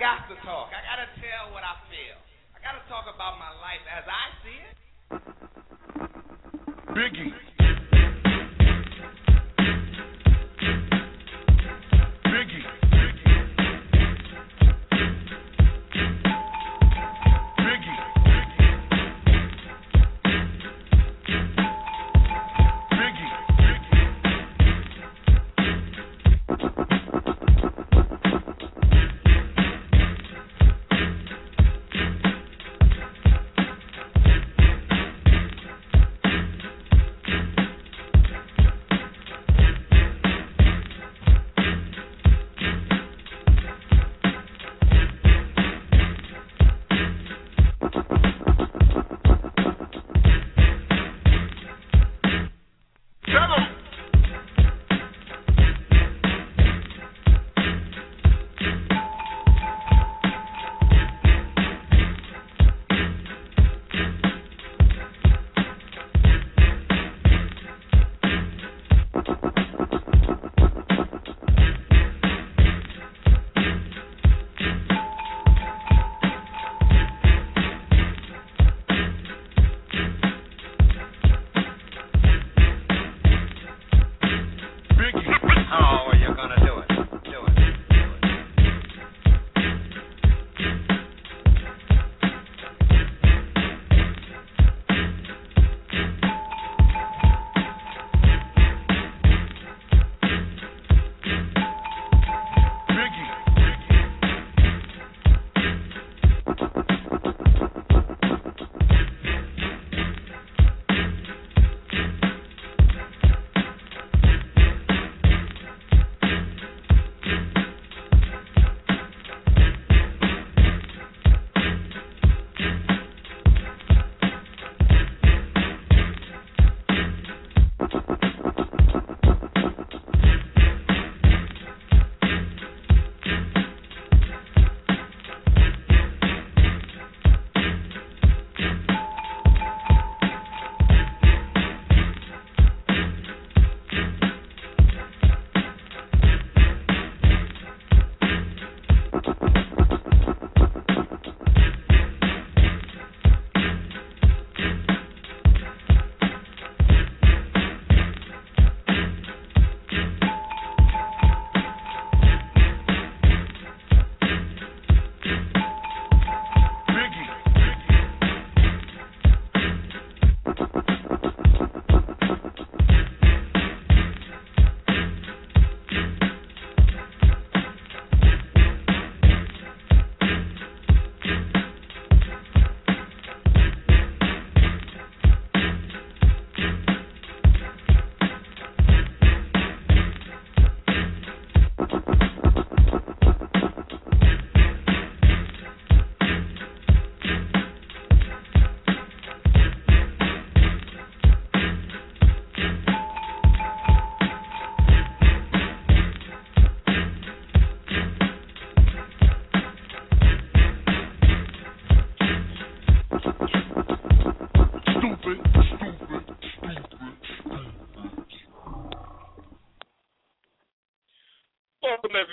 got to talk. I got to tell what I feel. I got to talk about my life as I see it. Biggie.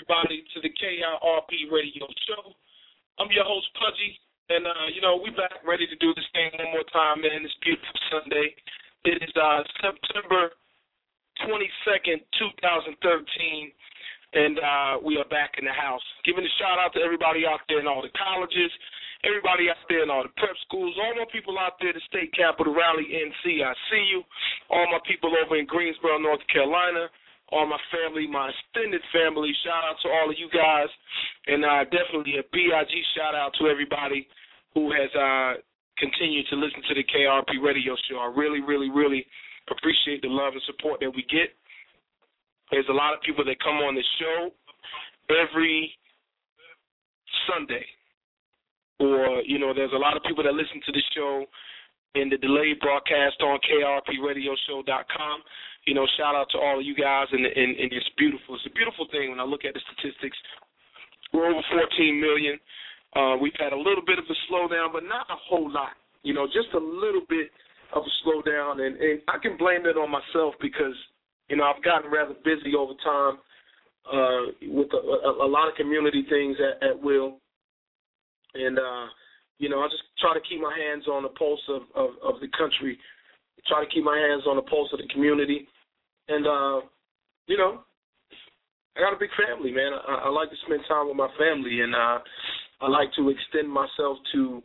KIRP radio show. I'm your host, Pudgy, and, uh, you know, we back ready to do this thing one more time, man, this beautiful Sunday. It is uh, September 22nd, 2013, and uh, we are back in the house. Giving a shout out to everybody out there in all the colleges, everybody out there in all the prep schools, all my people out there, at the state Capitol Raleigh NC, I see you. All my people over in Greensboro, North Carolina all my family, my extended family. Shout out to all of you guys, and uh, definitely a big shout out to everybody who has uh, continued to listen to the KRP radio show. I really, really, really appreciate the love and support that we get. There's a lot of people that come on the show every Sunday, or you know, there's a lot of people that listen to the show in the delayed broadcast on KIRPRadioshow.com you know, shout out to all of you guys, and, and, and it's beautiful. It's a beautiful thing when I look at the statistics. We're over 14 million. Uh, we've had a little bit of a slowdown, but not a whole lot. You know, just a little bit of a slowdown, and, and I can blame it on myself because you know I've gotten rather busy over time uh, with a, a, a lot of community things at, at will, and uh, you know, I just try to keep my hands on the pulse of, of, of the country, try to keep my hands on the pulse of the community, and uh, you know, I got a big family, man. I, I like to spend time with my family, and uh, I like to extend myself to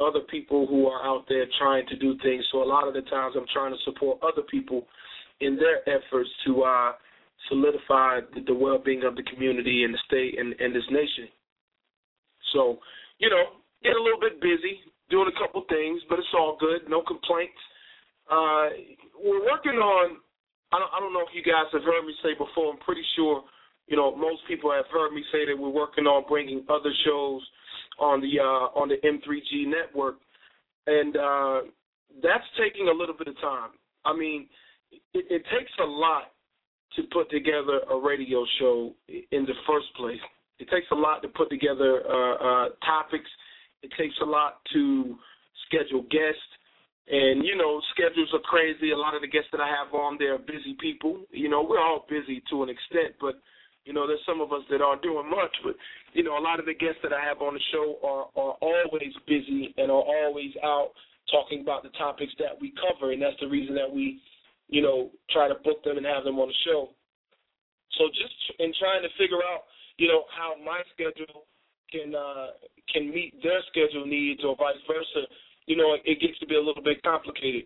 other people who are out there trying to do things. So a lot of the times, I'm trying to support other people in their efforts to uh, solidify the, the well-being of the community and the state and, and this nation. So, you know, get a little bit busy doing a couple things, but it's all good. No complaints. Uh, we're working on. I don't, I don't know if you guys have heard me say before. I'm pretty sure, you know, most people have heard me say that we're working on bringing other shows on the uh, on the M3G network, and uh, that's taking a little bit of time. I mean, it, it takes a lot to put together a radio show in the first place. It takes a lot to put together uh, uh, topics. It takes a lot to schedule guests. And, you know, schedules are crazy. A lot of the guests that I have on there are busy people. You know, we're all busy to an extent, but, you know, there's some of us that aren't doing much. But, you know, a lot of the guests that I have on the show are, are always busy and are always out talking about the topics that we cover. And that's the reason that we you know, try to book them and have them on the show. So just in trying to figure out, you know, how my schedule can uh, can meet their schedule needs or vice versa, you know, it gets to be a little bit complicated.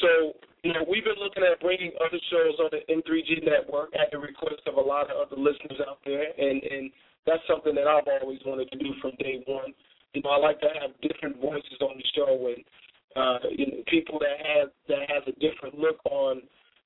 So, you know, we've been looking at bringing other shows on the M3G network at the request of a lot of other listeners out there, and and that's something that I've always wanted to do from day one. You know, I like to have different voices on the show, and uh, you know, people that have that has a different look on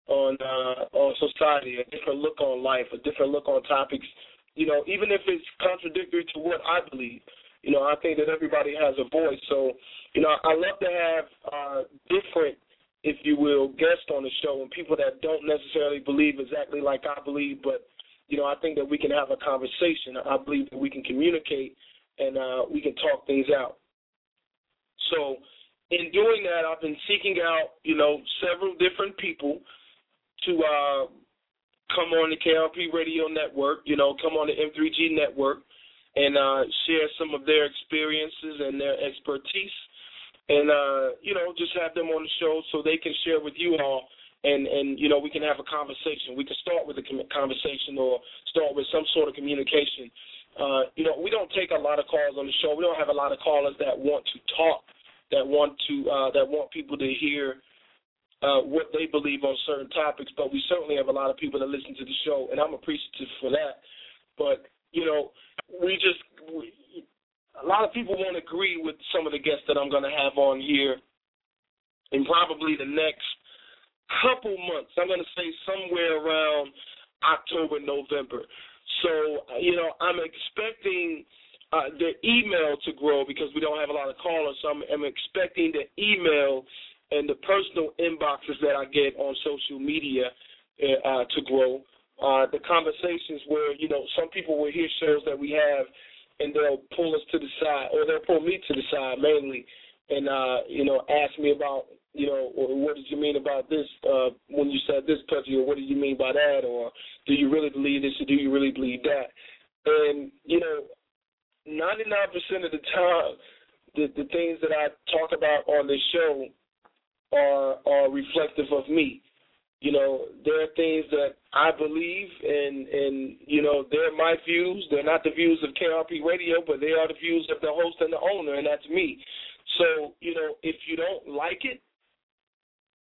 on uh, on society, a different look on life, a different look on topics. You know, even if it's contradictory to what I believe, you know, I think that everybody has a voice. So, you know, I love to have uh, different, if you will, guests on the show and people that don't necessarily believe exactly like I believe, but you know, I think that we can have a conversation. I believe that we can communicate and uh, we can talk things out. So, in doing that, I've been seeking out, you know, several different people to uh, come on the KRP Radio Network, you know, come on the M3G Network and uh, share some of their experiences and their expertise, and uh, you know, just have them on the show so they can share with you all. And, and you know we can have a conversation. We can start with a conversation or start with some sort of communication. Uh, you know, we don't take a lot of calls on the show. We don't have a lot of callers that want to talk that want to uh, that want people to hear uh, what they believe on certain topics. But we certainly have a lot of people that listen to the show, and I'm appreciative for that. But you know, we just we, a lot of people won't agree with some of the guests that I'm going to have on here in probably the next couple months. I'm going to say somewhere around October, November. So, you know, I'm expecting uh, the email to grow because we don't have a lot of callers. So I'm, I'm expecting the email and the personal inboxes that I get on social media uh, to grow. Uh, the conversations where you know some people will hear shows that we have and they'll pull us to the side or they'll pull me to the side mainly and uh, you know ask me about you know what did you mean about this uh, when you said this Pudgy or what did you mean by that or do you really believe this or do you really believe that and you know 99% of the time, the, the things that I talk about on this show are are reflective of me. You know, there are things that I believe, and and you know, they're my views. They're not the views of KRP Radio, but they are the views of the host and the owner, and that's me. So, you know, if you don't like it,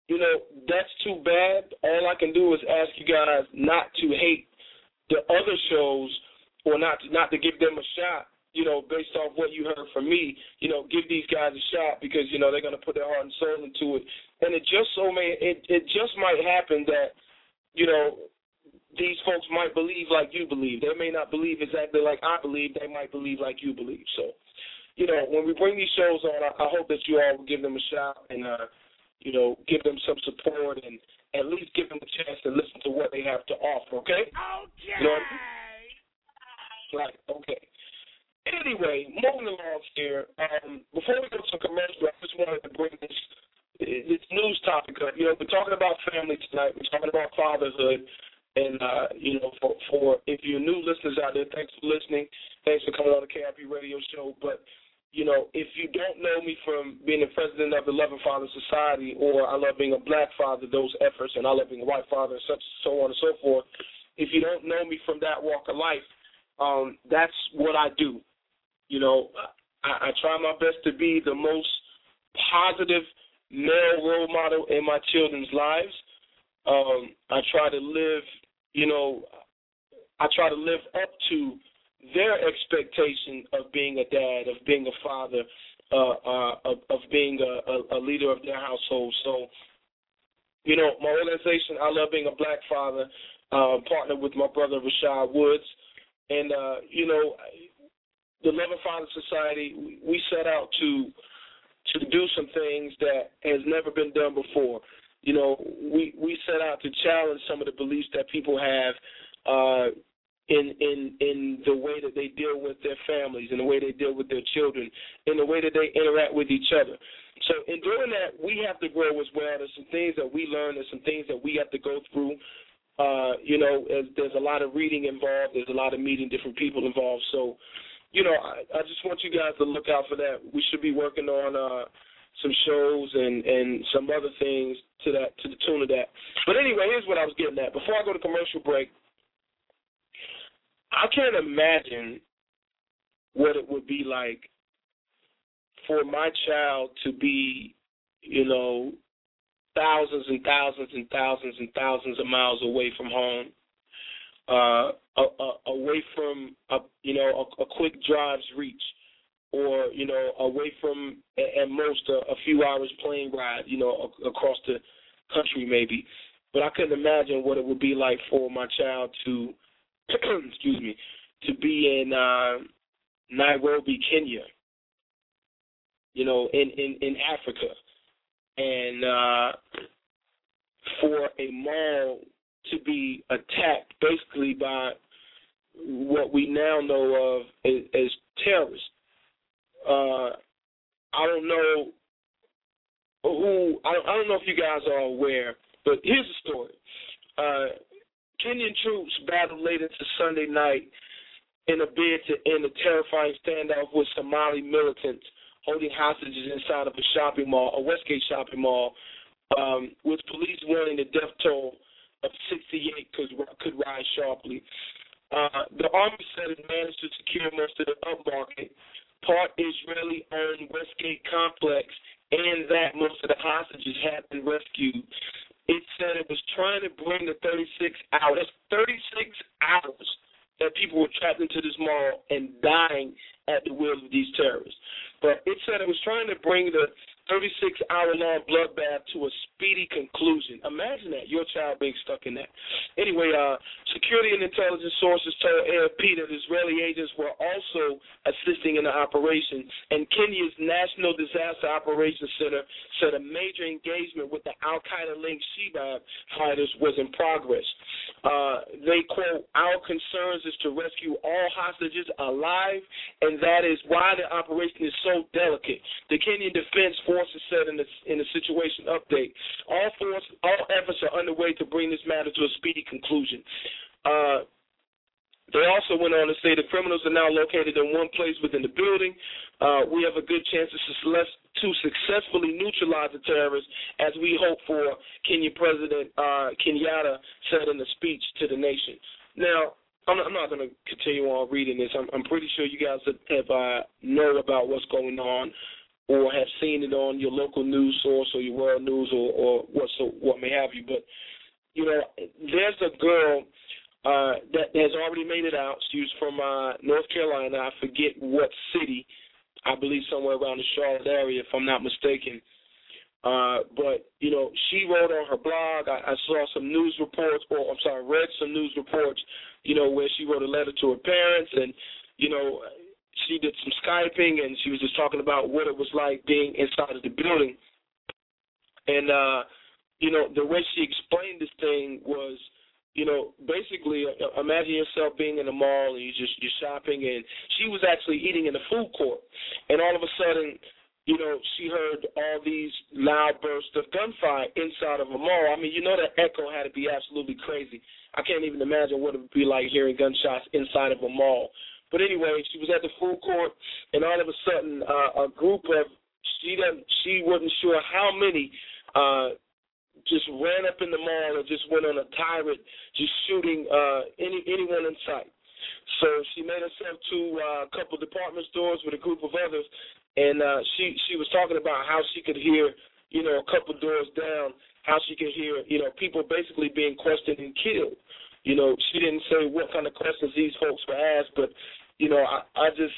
you know, that's too bad. All I can do is ask you guys not to hate the other shows or not to, not to give them a shot you know, based off what you heard from me, you know, give these guys a shot because you know they're going to put their heart and soul into it. And it just so may it it just might happen that, you know, these folks might believe like you believe. They may not believe exactly like I believe. They might believe like you believe. So, you know, when we bring these shows on, I, I hope that you all will give them a shot and, uh, you know, give them some support and at least give them a chance to listen to what they have to offer. Okay. Okay. You know I mean? Right. Okay. Anyway, moving along here. Um, before we go to commercial, I just wanted to bring this this news topic up. You know, we're talking about family tonight. We're talking about fatherhood. And uh, you know, for for if you're new listeners out there, thanks for listening. Thanks for coming on the KRP Radio Show. But you know, if you don't know me from being the president of the Loving Father Society, or I love being a black father, those efforts, and I love being a white father, and such, so on and so forth. If you don't know me from that walk of life, um, that's what I do. You know, I, I try my best to be the most positive male role model in my children's lives. Um, I try to live, you know, I try to live up to their expectation of being a dad, of being a father, uh, uh, of, of being a, a, a leader of their household. So, you know, my organization, I love being a black father, uh, partnered with my brother Rashad Woods, and uh, you know, the Loving Father Society, we set out to to do some things that has never been done before. You know, we we set out to challenge some of the beliefs that people have uh, in in in the way that they deal with their families, in the way they deal with their children, in the way that they interact with each other. So in doing that, we have to grow as well. There's some things that we learn. There's some things that we have to go through. Uh, you know, as, there's a lot of reading involved. There's a lot of meeting different people involved. So, you know, I, I just want you guys to look out for that. We should be working on uh, some shows and and some other things to that to the tune of that. But anyway, here's what I was getting at. Before I go to commercial break, I can't imagine what it would be like for my child to be, you know, thousands and thousands and thousands and thousands of miles away from home, uh, a, a, away from a, you know a, a quick drive's reach, or you know away from at most a, a few hours plane ride, you know, across the country maybe. But I couldn't imagine what it would be like for my child to excuse me, to be in uh, Nairobi, Kenya, you know, in, in, in Africa. And uh, for a mall to be attacked basically by what we now know of as, as terrorists. Uh, I don't know who, I don't, I don't know if you guys are aware, but here's the story. Uh, Kenyan troops battled late into Sunday night in a bid to end a terrifying standoff with Somali militants holding hostages inside of a shopping mall, a Westgate shopping mall, um, with police warning the death toll of 68 could, could rise sharply. Uh, the army said it managed to secure most of the upmarket, part Israeli-owned Westgate complex, and that most of the hostages had been rescued it said it was trying to bring the 36 hours. That's 36 hours that people were trapped into this mall and dying at the will of these terrorists. But it said it was trying to bring the 36 hour long bloodbath to a speedy conclusion. Imagine that, your child being stuck in that. Anyway, uh, security and intelligence sources told AFP that Israeli agents were also assisting in the operation, and Kenya's National Disaster Operations Center said a major engagement with the Al Qaeda linked Shebab fighters was in progress. Uh, they quote, Our concerns is to rescue all hostages alive, and that is why the operation is so delicate. The Kenyan Defense Forces said in the in the situation update. All force, all efforts are underway to bring this matter to a speedy conclusion. Uh, they also went on to say the criminals are now located in one place within the building. Uh, we have a good chance to successfully neutralize the terrorists, as we hope for, Kenya President uh, Kenyatta said in a speech to the nation. Now, I'm not, not going to continue on reading this. I'm, I'm, pretty sure you guys have, have uh, know about what's going on or have seen it on your local news source or your world news or, or what so what may have you. But you know, there's a girl uh, that has already made it out. She's from uh, North Carolina. I forget what city. I believe somewhere around the Charlotte area, if I'm not mistaken. Uh, but you know, she wrote on her blog. I, I saw some news reports, or I'm sorry, read some news reports. You know, where she wrote a letter to her parents, and you know, she did some Skyping and she was just talking about what it was like being inside of the building. And uh, you know, the way she explained this thing was, you know, basically uh, imagine yourself being in a mall and you just you're shopping and she was actually eating in the food court and all of a sudden you know, she heard all these loud bursts of gunfire inside of a mall. I mean, you know that echo had to be absolutely crazy. I can't even imagine what it would be like hearing gunshots inside of a mall. But anyway, she was at the food court, and all of a sudden, uh, a group of she doesn't she wasn't sure how many uh, just ran up in the mall and just went on a tirade, just shooting uh, any anyone in sight. So she made herself to uh, a couple department stores with a group of others, and uh, she she was talking about how she could hear, you know, a couple doors down, how she could hear, you know, people basically being questioned and killed. You know, she didn't say what kind of questions these folks were asked, but you know, I, I just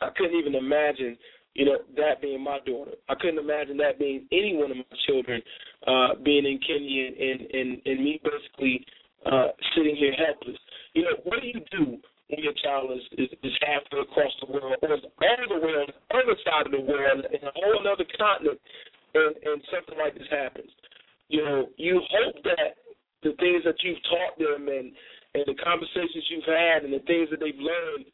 I couldn't even imagine, you know, that being my daughter. I couldn't imagine that being any one of my children, uh, being in Kenya and and and me basically uh sitting here helpless. You know, what do you do when your child is, is, is halfway across the world or is all the way on the other side of the world in a whole other continent and, and something like this happens? You know, you hope that the things that you've taught them and and the conversations you've had and the things that they've learned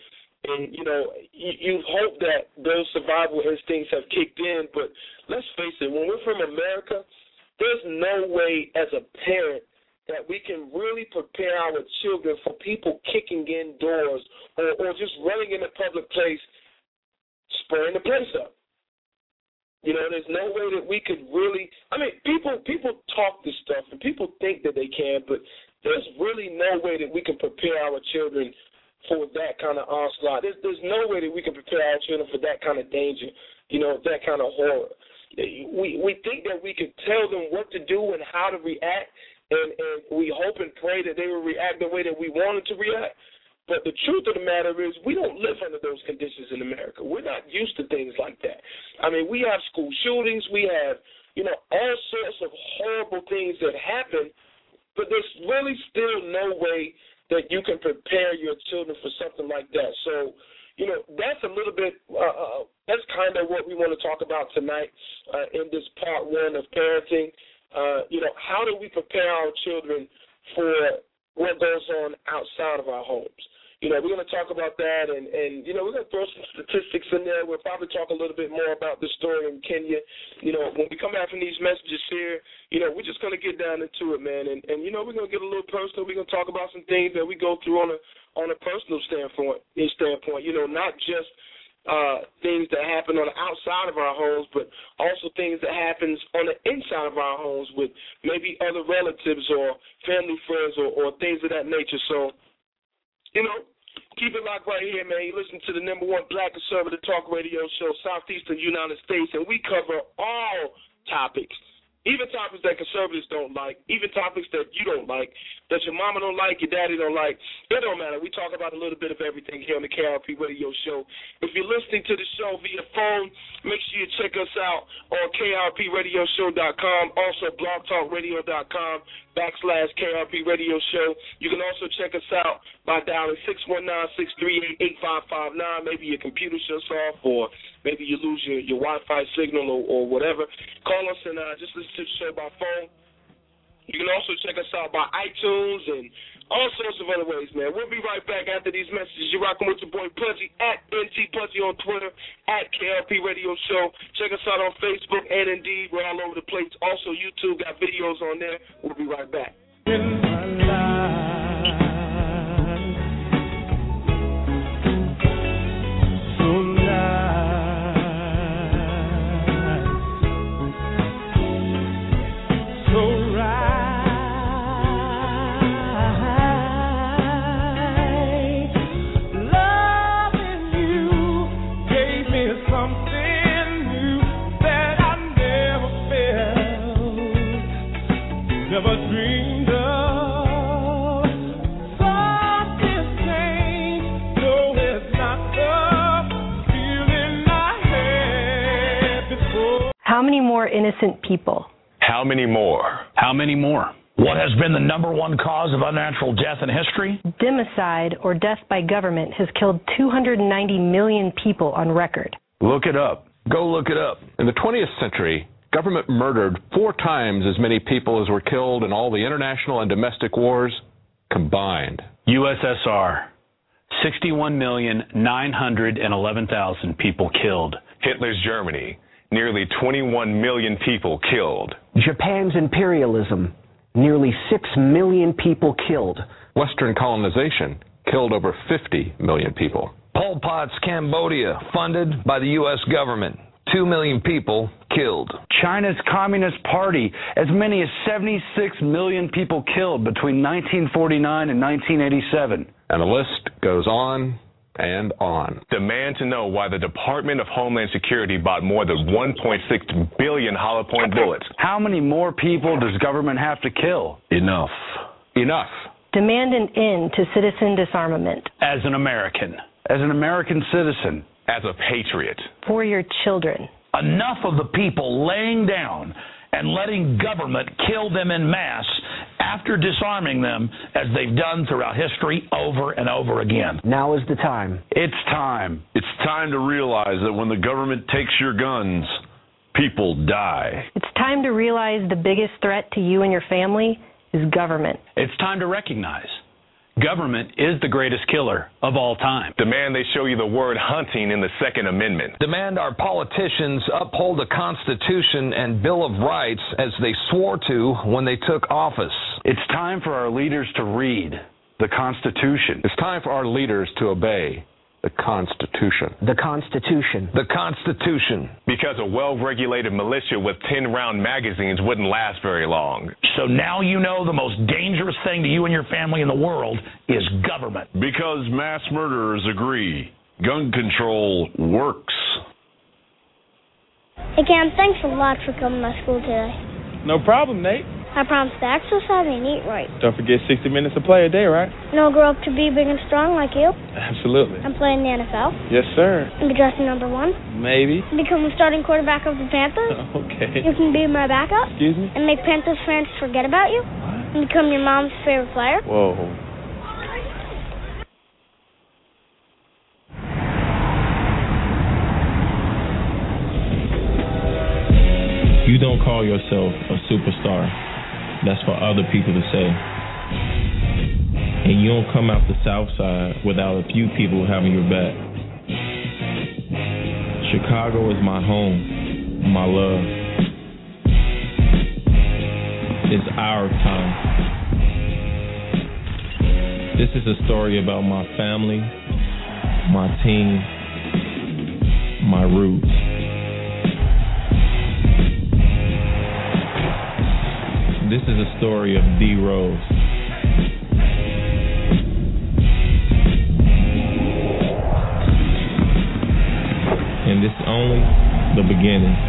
and you know you, you hope that those survival instincts have kicked in but let's face it when we're from america there's no way as a parent that we can really prepare our children for people kicking in doors or, or just running in a public place spraying the place up you know, there's no way that we could really. I mean, people people talk this stuff and people think that they can, but there's really no way that we can prepare our children for that kind of onslaught. There's there's no way that we can prepare our children for that kind of danger. You know, that kind of horror. We we think that we can tell them what to do and how to react, and and we hope and pray that they will react the way that we wanted to react. But the truth of the matter is, we don't live under those conditions in America. We're not used to things like that. I mean, we have school shootings, we have, you know, all sorts of horrible things that happen, but there's really still no way that you can prepare your children for something like that. So, you know, that's a little bit, uh, uh, that's kind of what we want to talk about tonight uh, in this part one of parenting. Uh, you know, how do we prepare our children for what goes on outside of our homes? You know, we're going to talk about that, and and you know, we're going to throw some statistics in there. We'll probably talk a little bit more about the story in Kenya. You know, when we come back from these messages here, you know, we're just going to get down into it, man, and and you know, we're going to get a little personal. We're going to talk about some things that we go through on a on a personal standpoint. Standpoint, you know, not just uh, things that happen on the outside of our homes, but also things that happens on the inside of our homes with maybe other relatives or family friends or, or things of that nature. So you know, keep it locked right here, man. You listen to the number one black conservative talk radio show, Southeastern United States, and we cover all topics even topics that conservatives don't like, even topics that you don't like, that your mama don't like, your daddy don't like, it don't matter. We talk about a little bit of everything here on the KIRP Radio Show. If you're listening to the show via phone, make sure you check us out on KIRPRadioshow.com, also blogtalkradio.com backslash KIRP Radio Show. You can also check us out by dialing 619-638-8559. Maybe your computer shuts off or maybe you lose your, your Wi-Fi signal or, or whatever. Call us and uh, just listen to the show by phone. You can also check us out by iTunes and all sorts of other ways, man. We'll be right back after these messages. You're rocking with your boy Pudgy at NC Pudgy on Twitter, at KRP Radio Show. Check us out on Facebook and Indeed. We're all over the place. Also, YouTube got videos on there. We'll be right back. Many more innocent people? How many more? How many more? What has been the number one cause of unnatural death in history? Democide, or death by government, has killed 290 million people on record. Look it up. Go look it up. In the 20th century, government murdered four times as many people as were killed in all the international and domestic wars combined. USSR, 61,911,000 people killed. Hitler's Germany, nearly 21 million people killed. Japan's imperialism, nearly 6 million people killed. Western colonization killed over 50 million people. Pol Pot's Cambodia, funded by the U.S. government. Two million people killed. China's Communist Party, as many as 76 million people killed between 1949 and 1987. And the list goes on and on. Demand to know why the Department of Homeland Security bought more than 1.6 billion hollow point bullets. How many more people does government have to kill? Enough. Enough. Demand an end to citizen disarmament. As an American. As an American citizen. As a patriot. For your children. Enough of the people laying down and letting government kill them in mass after disarming them as they've done throughout history over and over again. Now is the time. It's time. It's time to realize that when the government takes your guns, people die. It's time to realize the biggest threat to you and your family is government. It's time to recognize Government is the greatest killer of all time. Demand they show you the word hunting in the Second Amendment. Demand our politicians uphold the Constitution and Bill of Rights as they swore to when they took office. It's time for our leaders to read the Constitution. It's time for our leaders to obey the Constitution. The Constitution. The Constitution. Because a well regulated militia with 10 round magazines wouldn't last very long. So now you know the most dangerous thing to you and your family in the world is government. Because mass murderers agree gun control works. Hey, Cam, thanks a lot for coming to my school today. No problem, Nate. I promise to exercise and eat right. Don't forget 60 minutes of play a day, right? And I'll grow up to be big and strong like you. Absolutely. And play in the NFL. Yes, sir. And be drafted number one. Maybe. Become the starting quarterback of the Panthers. okay. You can be my backup. Excuse me? And make Panthers fans forget about you. What? And become your mom's favorite player. Whoa. You don't call yourself a superstar. That's for other people to say. And you don't come out the south side without a few people having your back. Chicago is my home, my love. It's our time. This is a story about my family, my team, my roots. This is a story of D Rose. And is only the beginning.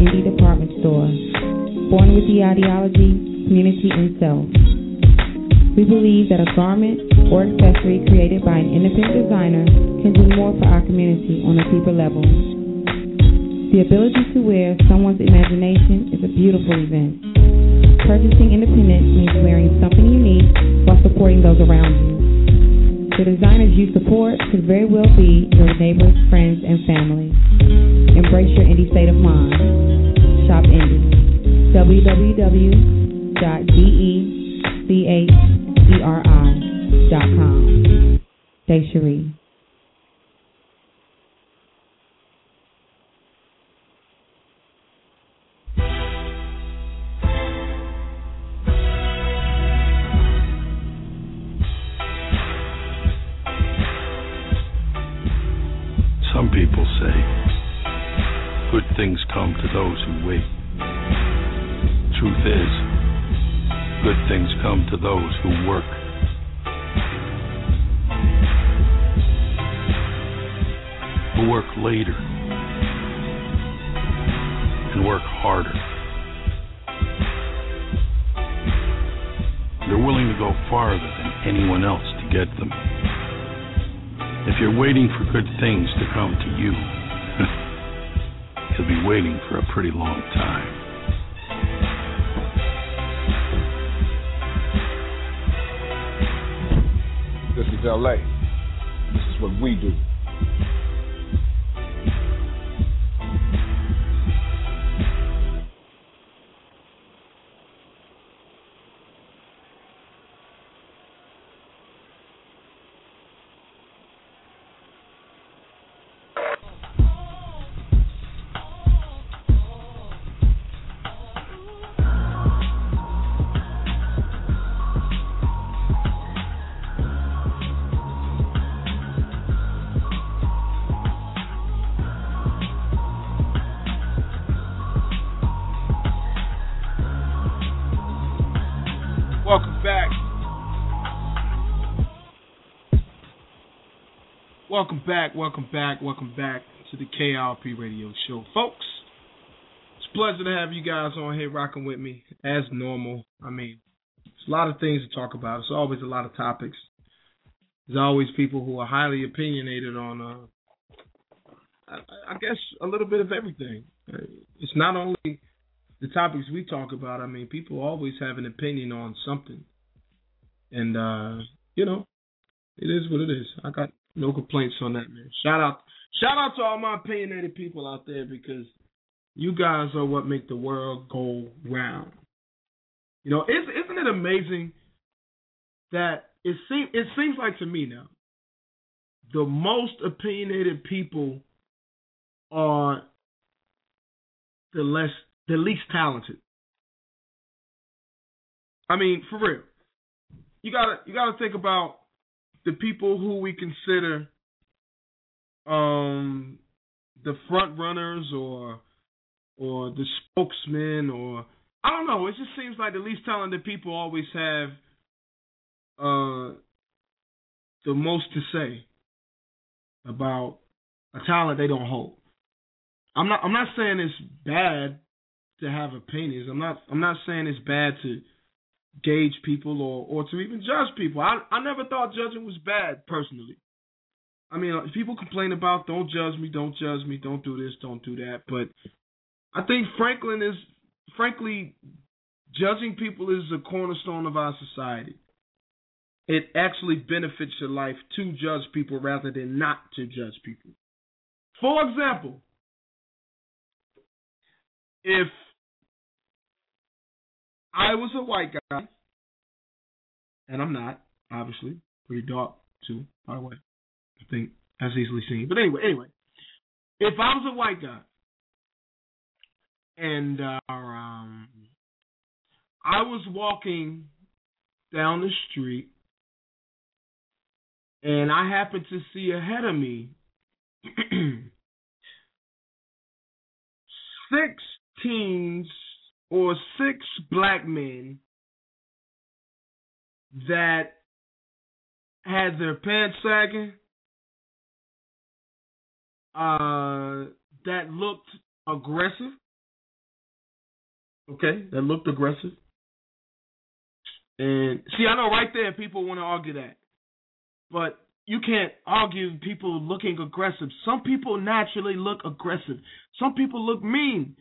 Indie department store, born with the ideology, community, and self. We believe that a garment or accessory created by an independent designer can do more for our community on a deeper level. The ability to wear someone's imagination is a beautiful event. Purchasing independent means wearing something unique while supporting those around you. The designers you support could very well be your neighbors, friends, and family. Embrace your indie state of mind. Shop indie. www.deceri.com. Desherie. Some good things come to those who wait. Truth is, good things come to those who work. Who work later and work harder. They're willing to go farther than anyone else to get them. If you're waiting for good things to come to you, you'll be waiting for a pretty long time. This is LA. This is what we do. Welcome back, welcome back, welcome back to the KRP Radio Show, folks. It's a pleasure to have you guys on here rocking with me as normal. I mean, it's a lot of things to talk about. It's always a lot of topics. There's always people who are highly opinionated on, uh, I, I guess, a little bit of everything. It's not only the topics we talk about. I mean, people always have an opinion on something, and uh, you know, it is what it is. I got no complaints on that, man. Shout out, shout out to all my opinionated people out there because you guys are what make the world go round. You know, isn't it amazing that it seems it seems like to me now the most opinionated people are the less the least talented. I mean, for real. You gotta you gotta think about the people who we consider um the front runners or or the spokesman or I don't know, it just seems like the least talented people always have uh the most to say about a talent they don't hold. I'm not I'm not saying it's bad to have opinions. I'm not I'm not saying it's bad to gauge people or or to even judge people. I I never thought judging was bad personally. I mean, uh, people complain about don't judge me, don't judge me, don't do this, don't do that, but I think Franklin is frankly judging people is a cornerstone of our society. It actually benefits your life to judge people rather than not to judge people. For example, if I was a white guy, and I'm not, obviously, pretty dark too, by the way. I think that's easily seen. But anyway, anyway, if I was a white guy and uh, um, I was walking down the street and I happened to see ahead of me six teens or six black men that had their pants sagging, uh, that looked aggressive. Okay, that looked aggressive. And see, I know right there people want to argue that. But you can't argue people looking aggressive. Some people naturally look aggressive. Some people look mean.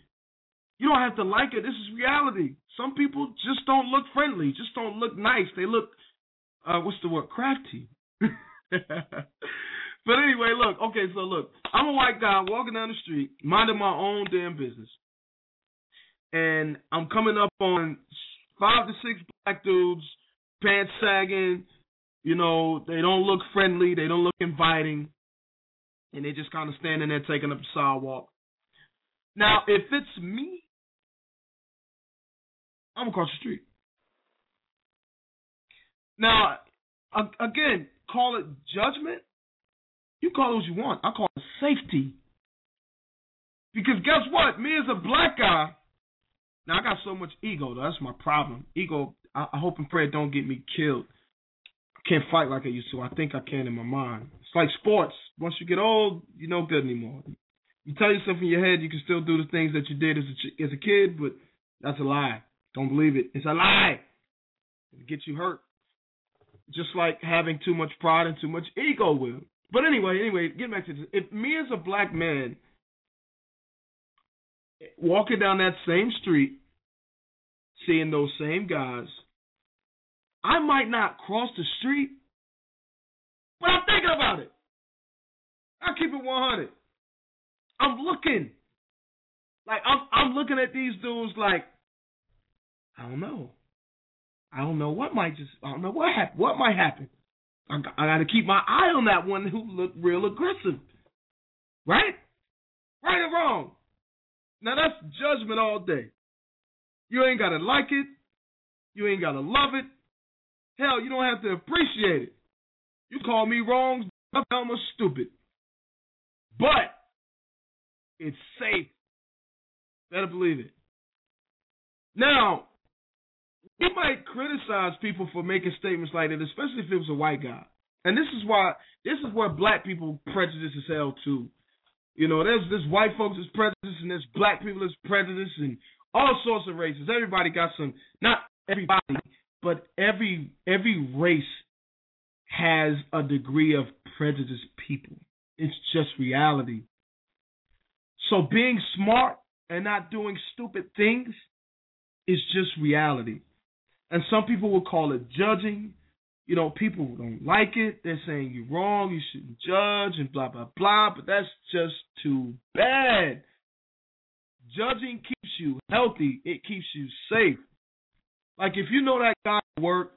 You don't have to like it. This is reality. Some people just don't look friendly, just don't look nice. They look, uh, what's the word, crafty. but anyway, look, okay, so look, I'm a white guy walking down the street, minding my own damn business. And I'm coming up on five to six black dudes, pants sagging, you know, they don't look friendly, they don't look inviting, and they just kind of standing there taking up the sidewalk. Now, if it's me, I'm across the street. Now, again, call it judgment. You call it what you want. I call it safety. Because guess what? Me as a black guy, now I got so much ego. Though. That's my problem. Ego. I, hope and pray it don't get me killed. I can't fight like I used to. I think I can in my mind. It's like sports. Once you get old, you're no good anymore. You tell yourself in your head you can still do the things that you did as a as a kid, but that's a lie. Don't believe it. It's a lie. It gets you hurt. Just like having too much pride and too much ego will. But anyway, anyway, get back to this. If me as a black man walking down that same street, seeing those same guys, I might not cross the street, but I'm thinking about it. I keep it 100. I'm looking. Like I'm I'm looking at these dudes like I don't know. I don't know what might just. I don't know what hap- What might happen. I, I got to keep my eye on that one who looked real aggressive. Right? Right or wrong? Now that's judgment all day. You ain't gotta like it. You ain't gotta love it. Hell, you don't have to appreciate it. You call me wrong, I'm a stupid. But it's safe. Better believe it. Now, you might criticize people for making statements like that, especially if it was a white guy. And this is why this is where black people prejudice is held too. You know, there's this white folks is prejudice and there's black people is prejudice and all sorts of races. Everybody got some not everybody, but every every race has a degree of prejudice people. It's just reality. So being smart and not doing stupid things is just reality. And some people will call it judging. You know, people don't like it. They're saying you're wrong, you shouldn't judge, and blah, blah, blah. But that's just too bad. Judging keeps you healthy, it keeps you safe. Like if you know that guy at work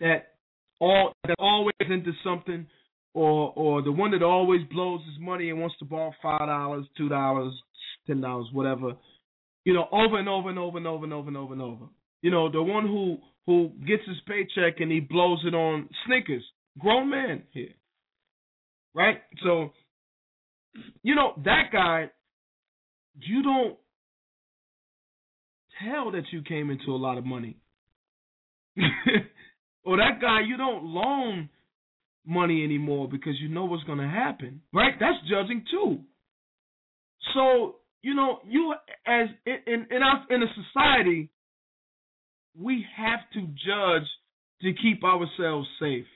that all that always into something, or or the one that always blows his money and wants to borrow five dollars, two dollars, ten dollars, whatever, you know, over and over and over and over and over and over and over. You know, the one who who gets his paycheck and he blows it on Snickers. Grown man here. Right? So you know, that guy you don't tell that you came into a lot of money. or that guy you don't loan money anymore because you know what's going to happen. Right? That's judging too. So, you know, you as in in our in a society we have to judge to keep ourselves safe.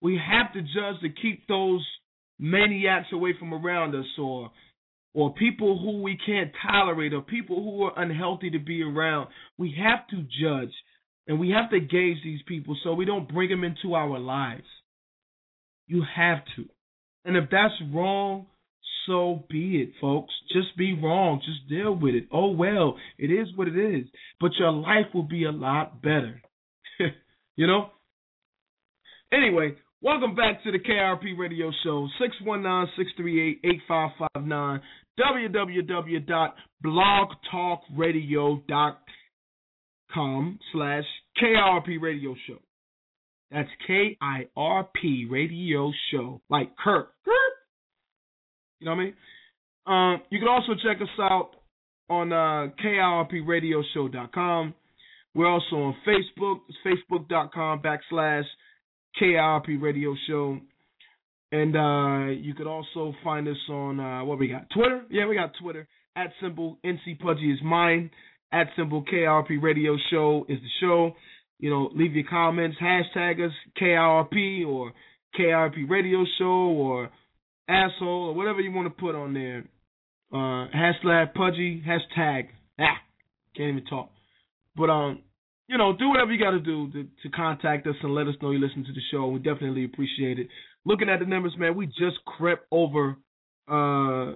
We have to judge to keep those maniacs away from around us or or people who we can't tolerate or people who are unhealthy to be around. We have to judge and we have to gauge these people so we don't bring them into our lives. You have to. And if that's wrong, so be it, folks. Just be wrong. Just deal with it. Oh, well, it is what it is. But your life will be a lot better. you know? Anyway, welcome back to the KRP Radio Show. 619-638-8559. www.blogtalkradio.com slash KIRP Radio Show. That's K I R P Radio Show. Like Kirk. Kirk. You know what I mean? Um, you can also check us out on uh, KIRPRadioshow.com. We're also on Facebook. It's facebook.com backslash KIRP Radio Show. And uh, you could also find us on, uh, what we got? Twitter? Yeah, we got Twitter. At symbol NC Pudgy is mine. At symbol KIRP Radio Show is the show. You know, leave your comments, hashtag us KIRP or KIRP Radio Show or asshole or whatever you want to put on there. Uh, hashtag Pudgy, hashtag, ah, can't even talk. But, um, you know, do whatever you got to do to contact us and let us know you listen to the show. We definitely appreciate it. Looking at the numbers, man, we just crept over. Uh,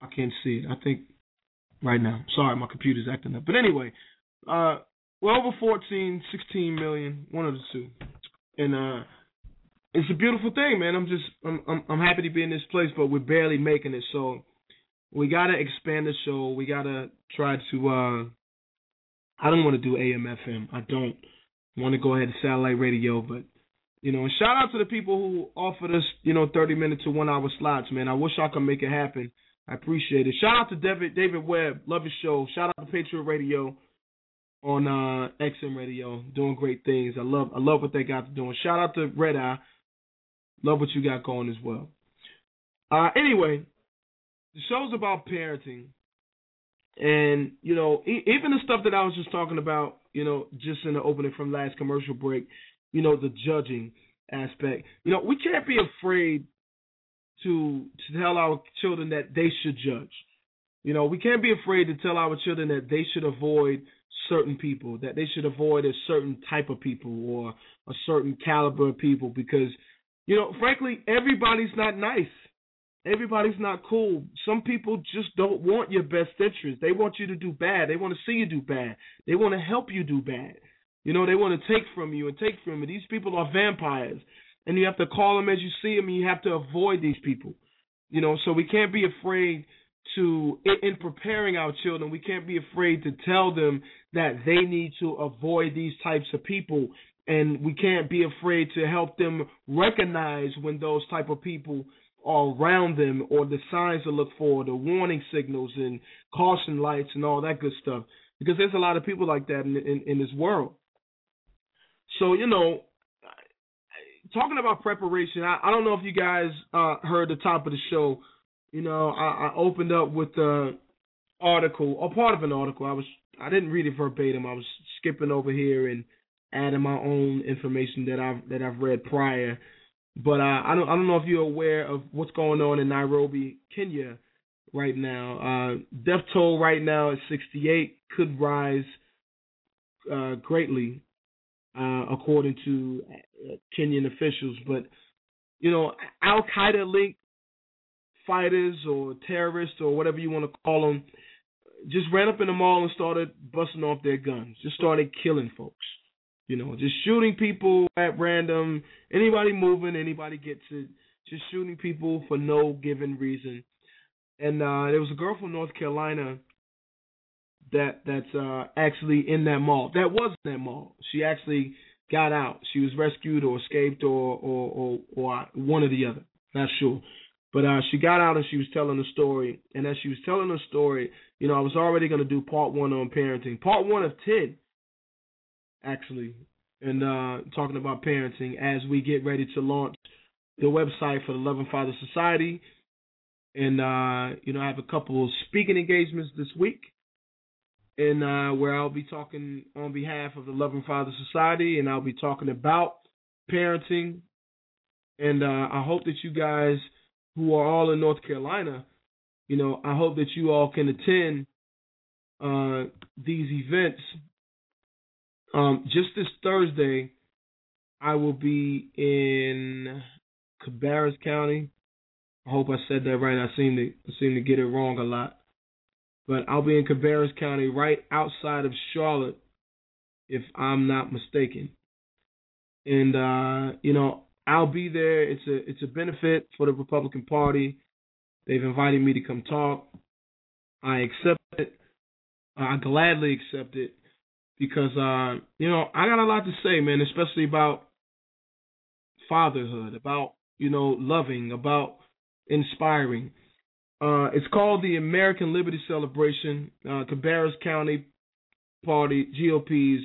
I can't see it. I think right now. Sorry, my computer's acting up. But anyway, uh, we're over 14, 16 million, one of the two. And uh, it's a beautiful thing, man. I'm just I'm, I'm I'm happy to be in this place, but we're barely making it. So we gotta expand the show. We gotta try to. uh I don't want to do AM/FM. I don't want to go ahead to satellite radio, but you know, and shout out to the people who offered us, you know, 30 minute to one hour slots, man. I wish I could make it happen. I appreciate it. Shout out to David David Webb, love his show. Shout out to Patriot Radio on uh XM Radio, doing great things. I love I love what they got to doing. Shout out to Red Eye. Love what you got going as well. Uh, anyway, the show's about parenting, and you know, e- even the stuff that I was just talking about, you know, just in the opening from last commercial break, you know, the judging aspect. You know, we can't be afraid to to tell our children that they should judge. You know, we can't be afraid to tell our children that they should avoid certain people, that they should avoid a certain type of people or a certain caliber of people because you know, frankly, everybody's not nice. Everybody's not cool. Some people just don't want your best interest. They want you to do bad. They want to see you do bad. They want to help you do bad. You know, they want to take from you and take from you. These people are vampires. And you have to call them as you see them and you have to avoid these people. You know, so we can't be afraid to in, in preparing our children, we can't be afraid to tell them that they need to avoid these types of people and we can't be afraid to help them recognize when those type of people are around them or the signs to look for, the warning signals and caution lights and all that good stuff. Because there's a lot of people like that in in, in this world. So you know, talking about preparation, I, I don't know if you guys uh, heard the top of the show. You know, I, I opened up with the article or part of an article. I was I didn't read it verbatim. I was skipping over here and adding my own information that I've that I've read prior. But uh, I don't I don't know if you're aware of what's going on in Nairobi, Kenya, right now. Uh, death toll right now is 68, could rise uh, greatly uh, according to uh, Kenyan officials. But you know, Al Qaeda linked fighters or terrorists or whatever you want to call them just ran up in the mall and started busting off their guns. Just started killing folks. You know, just shooting people at random. Anybody moving, anybody gets it. Just shooting people for no given reason. And uh there was a girl from North Carolina that that's uh actually in that mall. That was in that mall. She actually got out. She was rescued or escaped or or or, or one or the other. Not sure. But uh, she got out and she was telling a story. And as she was telling the story, you know, I was already going to do part one on parenting, part one of ten, actually, and uh, talking about parenting as we get ready to launch the website for the Loving Father Society. And uh, you know, I have a couple of speaking engagements this week, and uh, where I'll be talking on behalf of the Loving Father Society, and I'll be talking about parenting. And uh, I hope that you guys who are all in North Carolina, you know, I hope that you all can attend uh, these events. Um, just this Thursday, I will be in Cabarrus County. I hope I said that right. I seem to I seem to get it wrong a lot, but I'll be in Cabarrus County, right outside of Charlotte, if I'm not mistaken. And uh, you know, I'll be there. It's a it's a benefit for the Republican Party. They've invited me to come talk. I accept it. I gladly accept it because uh, you know I got a lot to say, man, especially about fatherhood, about you know loving, about inspiring. Uh, it's called the American Liberty Celebration, uh, Cabarrus County Party GOP's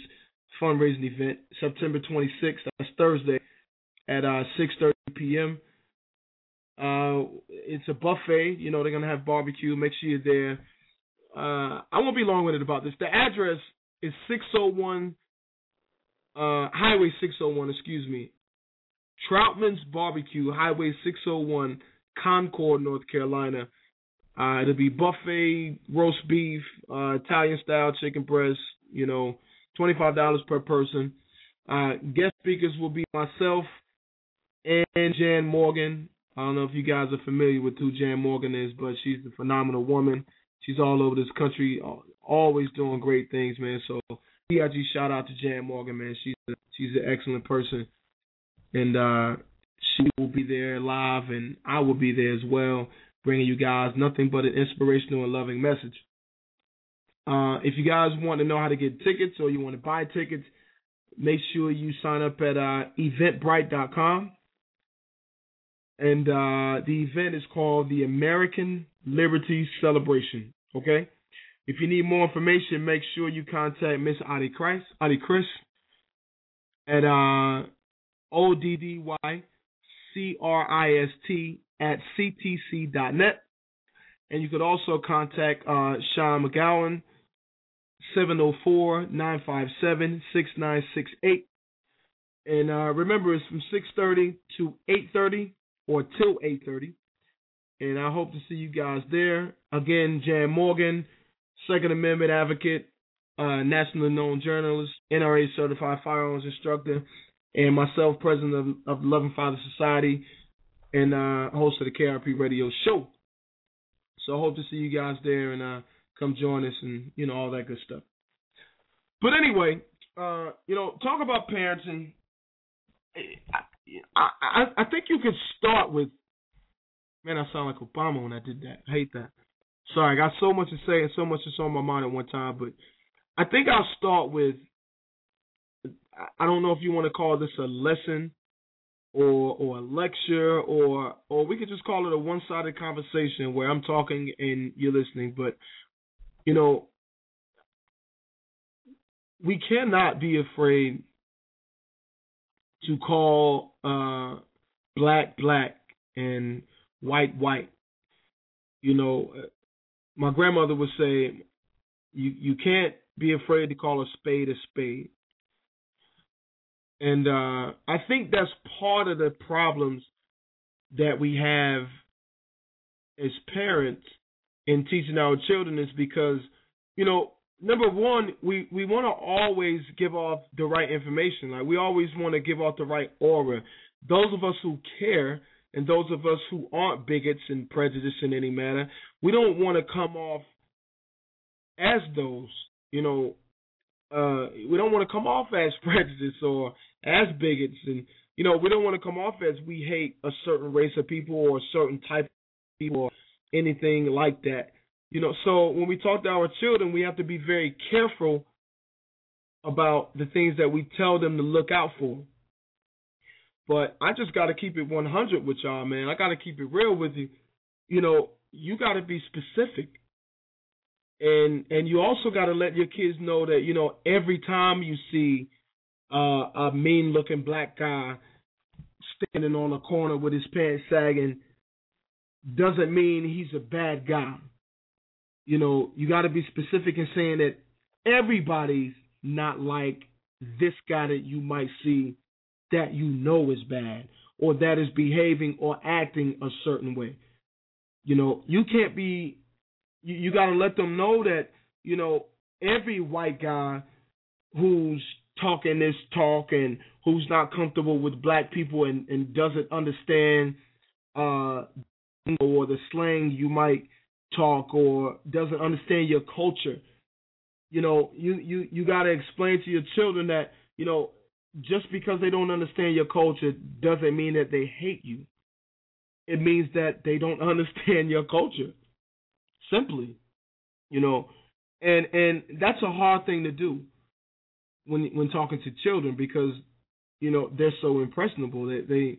fundraising event, September 26th. That's Thursday at uh 6:30 p.m. Uh, it's a buffet. You know they're gonna have barbecue. Make sure you're there. Uh, I won't be long-winded about this. The address is 601 uh, Highway 601. Excuse me, Troutman's Barbecue, Highway 601, Concord, North Carolina. Uh, it'll be buffet, roast beef, uh, Italian style chicken breast. You know, twenty-five dollars per person. Uh, guest speakers will be myself, and Jan Morgan. I don't know if you guys are familiar with who Jan Morgan is, but she's a phenomenal woman. She's all over this country, always doing great things, man. So PIG shout out to Jan Morgan, man. She's a, she's an excellent person, and uh, she will be there live, and I will be there as well, bringing you guys nothing but an inspirational and loving message. Uh, if you guys want to know how to get tickets or you want to buy tickets, make sure you sign up at uh, eventbrite.com and uh, the event is called the American Liberty Celebration. Okay, if you need more information, make sure you contact Miss Adi Christ, Adi Chris, at uh, O D D Y C R I S T at ctc.net, and you could also contact uh, Sean McGowan. 704-957-6968. And uh, remember, it's from 6.30 to 8.30 or till 8.30. And I hope to see you guys there. Again, Jan Morgan, Second Amendment advocate, uh, nationally known journalist, NRA certified firearms instructor, and myself, president of, of Loving Father Society and uh, host of the KRP radio show. So I hope to see you guys there and uh, come join us and, you know, all that good stuff. But anyway, uh, you know, talk about parenting. I, I I think you could start with. Man, I sound like Obama when I did that. I hate that. Sorry, I got so much to say and so much that's on my mind at one time, but I think I'll start with. I don't know if you want to call this a lesson, or or a lecture, or or we could just call it a one-sided conversation where I'm talking and you're listening. But you know, we cannot be afraid to call uh, black black and white white. You know, my grandmother would say, "You you can't be afraid to call a spade a spade." And uh, I think that's part of the problems that we have as parents in teaching our children is because, you know, number one, we, we want to always give off the right information. Like we always want to give off the right aura. Those of us who care and those of us who aren't bigots and prejudiced in any manner, we don't want to come off as those, you know, uh, we don't want to come off as prejudiced or as bigots, and you know, we don't want to come off as we hate a certain race of people or a certain type of people or anything like that. You know, so when we talk to our children, we have to be very careful about the things that we tell them to look out for. But I just got to keep it 100 with y'all, man. I got to keep it real with you. You know, you got to be specific. And and you also got to let your kids know that, you know, every time you see uh, a mean-looking black guy standing on a corner with his pants sagging doesn't mean he's a bad guy. You know, you got to be specific in saying that everybody's not like this guy that you might see that you know is bad or that is behaving or acting a certain way. You know, you can't be, you, you got to let them know that, you know, every white guy who's talking this talk and who's not comfortable with black people and, and doesn't understand uh or the slang you might talk or doesn't understand your culture you know you you you got to explain to your children that you know just because they don't understand your culture doesn't mean that they hate you. It means that they don't understand your culture. Simply you know and and that's a hard thing to do when when talking to children because you know they're so impressionable that they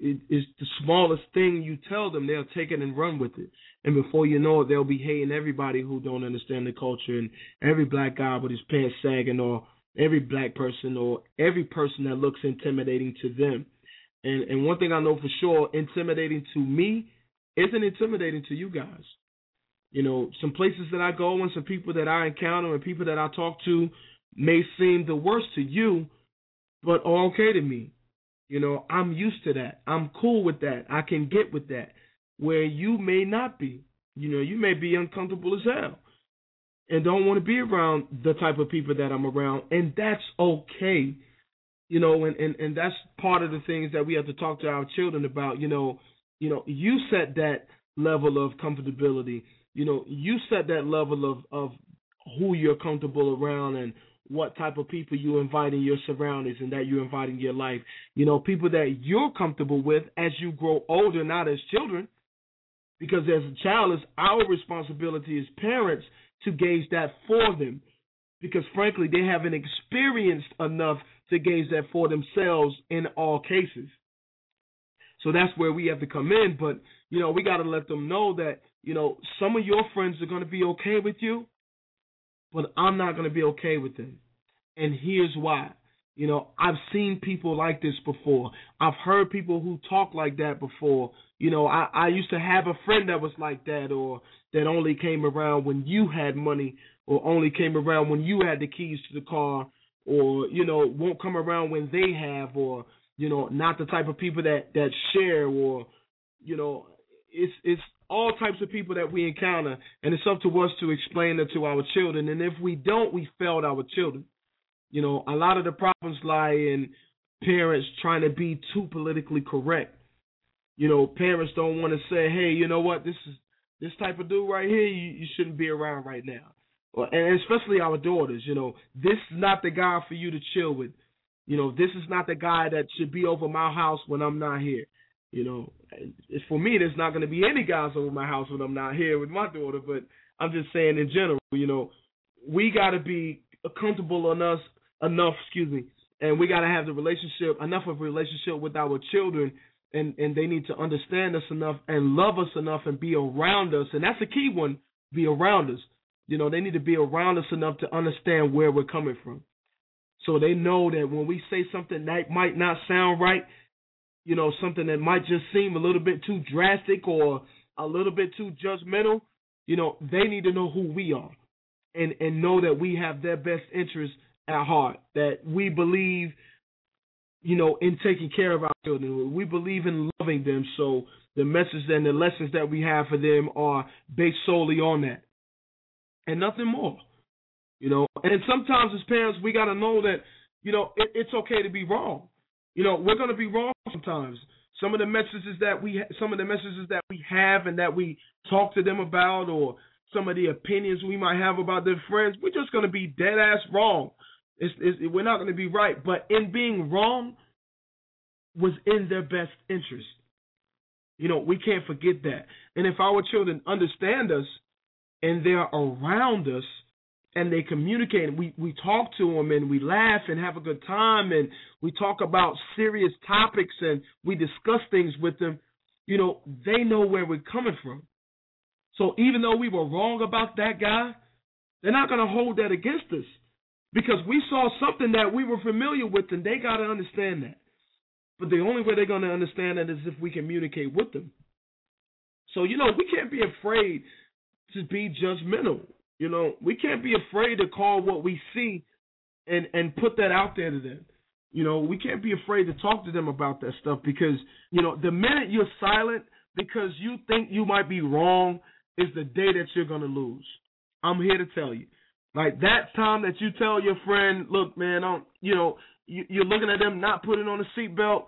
it is the smallest thing you tell them they'll take it and run with it. And before you know it they'll be hating everybody who don't understand the culture and every black guy with his pants sagging or every black person or every person that looks intimidating to them and and one thing I know for sure intimidating to me isn't intimidating to you guys you know some places that I go and some people that I encounter and people that I talk to may seem the worst to you, but are okay to me. You know, I'm used to that. I'm cool with that. I can get with that. Where you may not be. You know, you may be uncomfortable as hell and don't want to be around the type of people that I'm around, and that's okay. You know, and, and, and that's part of the things that we have to talk to our children about. You know, you know, you set that level of comfortability. You know, you set that level of, of who you're comfortable around and what type of people you invite in your surroundings and that you invite in your life. You know, people that you're comfortable with as you grow older, not as children. Because as a child, it's our responsibility as parents to gauge that for them. Because frankly, they haven't experienced enough to gauge that for themselves in all cases. So that's where we have to come in. But, you know, we got to let them know that, you know, some of your friends are going to be okay with you but I'm not going to be okay with them. And here's why. You know, I've seen people like this before. I've heard people who talk like that before. You know, I, I used to have a friend that was like that or that only came around when you had money or only came around when you had the keys to the car or, you know, won't come around when they have or, you know, not the type of people that, that share or, you know, it's it's all types of people that we encounter, and it's up to us to explain it to our children. And if we don't, we failed our children. You know, a lot of the problems lie in parents trying to be too politically correct. You know, parents don't want to say, "Hey, you know what? This is this type of dude right here. You, you shouldn't be around right now." And especially our daughters. You know, this is not the guy for you to chill with. You know, this is not the guy that should be over my house when I'm not here. You know, for me. There's not going to be any guys over my house when I'm not here with my daughter. But I'm just saying in general. You know, we got to be comfortable enough, enough. Excuse me, and we got to have the relationship enough of a relationship with our children, and and they need to understand us enough and love us enough and be around us. And that's a key one. Be around us. You know, they need to be around us enough to understand where we're coming from. So they know that when we say something that might not sound right, you know, something that might just seem a little bit too drastic or a little bit too judgmental, you know, they need to know who we are and and know that we have their best interests at heart, that we believe you know, in taking care of our children. We believe in loving them. So the message and the lessons that we have for them are based solely on that. And nothing more. You know, and sometimes as parents we gotta know that, you know, it, it's okay to be wrong. You know, we're gonna be wrong sometimes. Some of the messages that we some of the messages that we have and that we talk to them about or some of the opinions we might have about their friends, we're just gonna be dead ass wrong. It's, it's, we're not going to be right, but in being wrong was in their best interest. You know, we can't forget that. And if our children understand us and they're around us and they communicate, we, we talk to them and we laugh and have a good time and we talk about serious topics and we discuss things with them, you know, they know where we're coming from. So even though we were wrong about that guy, they're not going to hold that against us because we saw something that we were familiar with and they got to understand that. But the only way they're going to understand that is if we communicate with them. So, you know, we can't be afraid to be judgmental. You know, we can't be afraid to call what we see and and put that out there to them. You know, we can't be afraid to talk to them about that stuff because, you know, the minute you're silent because you think you might be wrong is the day that you're going to lose. I'm here to tell you. Like that time that you tell your friend, look, man, you know, you, you're looking at them not putting on a seatbelt,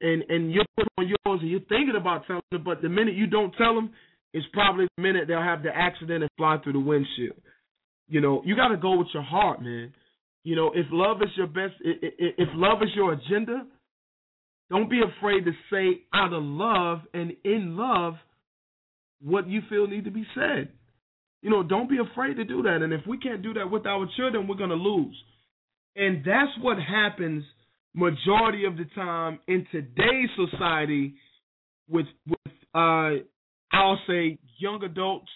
and and you're putting on yours, and you're thinking about telling them, but the minute you don't tell them, it's probably the minute they'll have the accident and fly through the windshield. You know, you got to go with your heart, man. You know, if love is your best, if love is your agenda, don't be afraid to say out of love and in love what you feel need to be said. You know, don't be afraid to do that. And if we can't do that with our children, we're going to lose. And that's what happens majority of the time in today's society with with uh I'll say young adults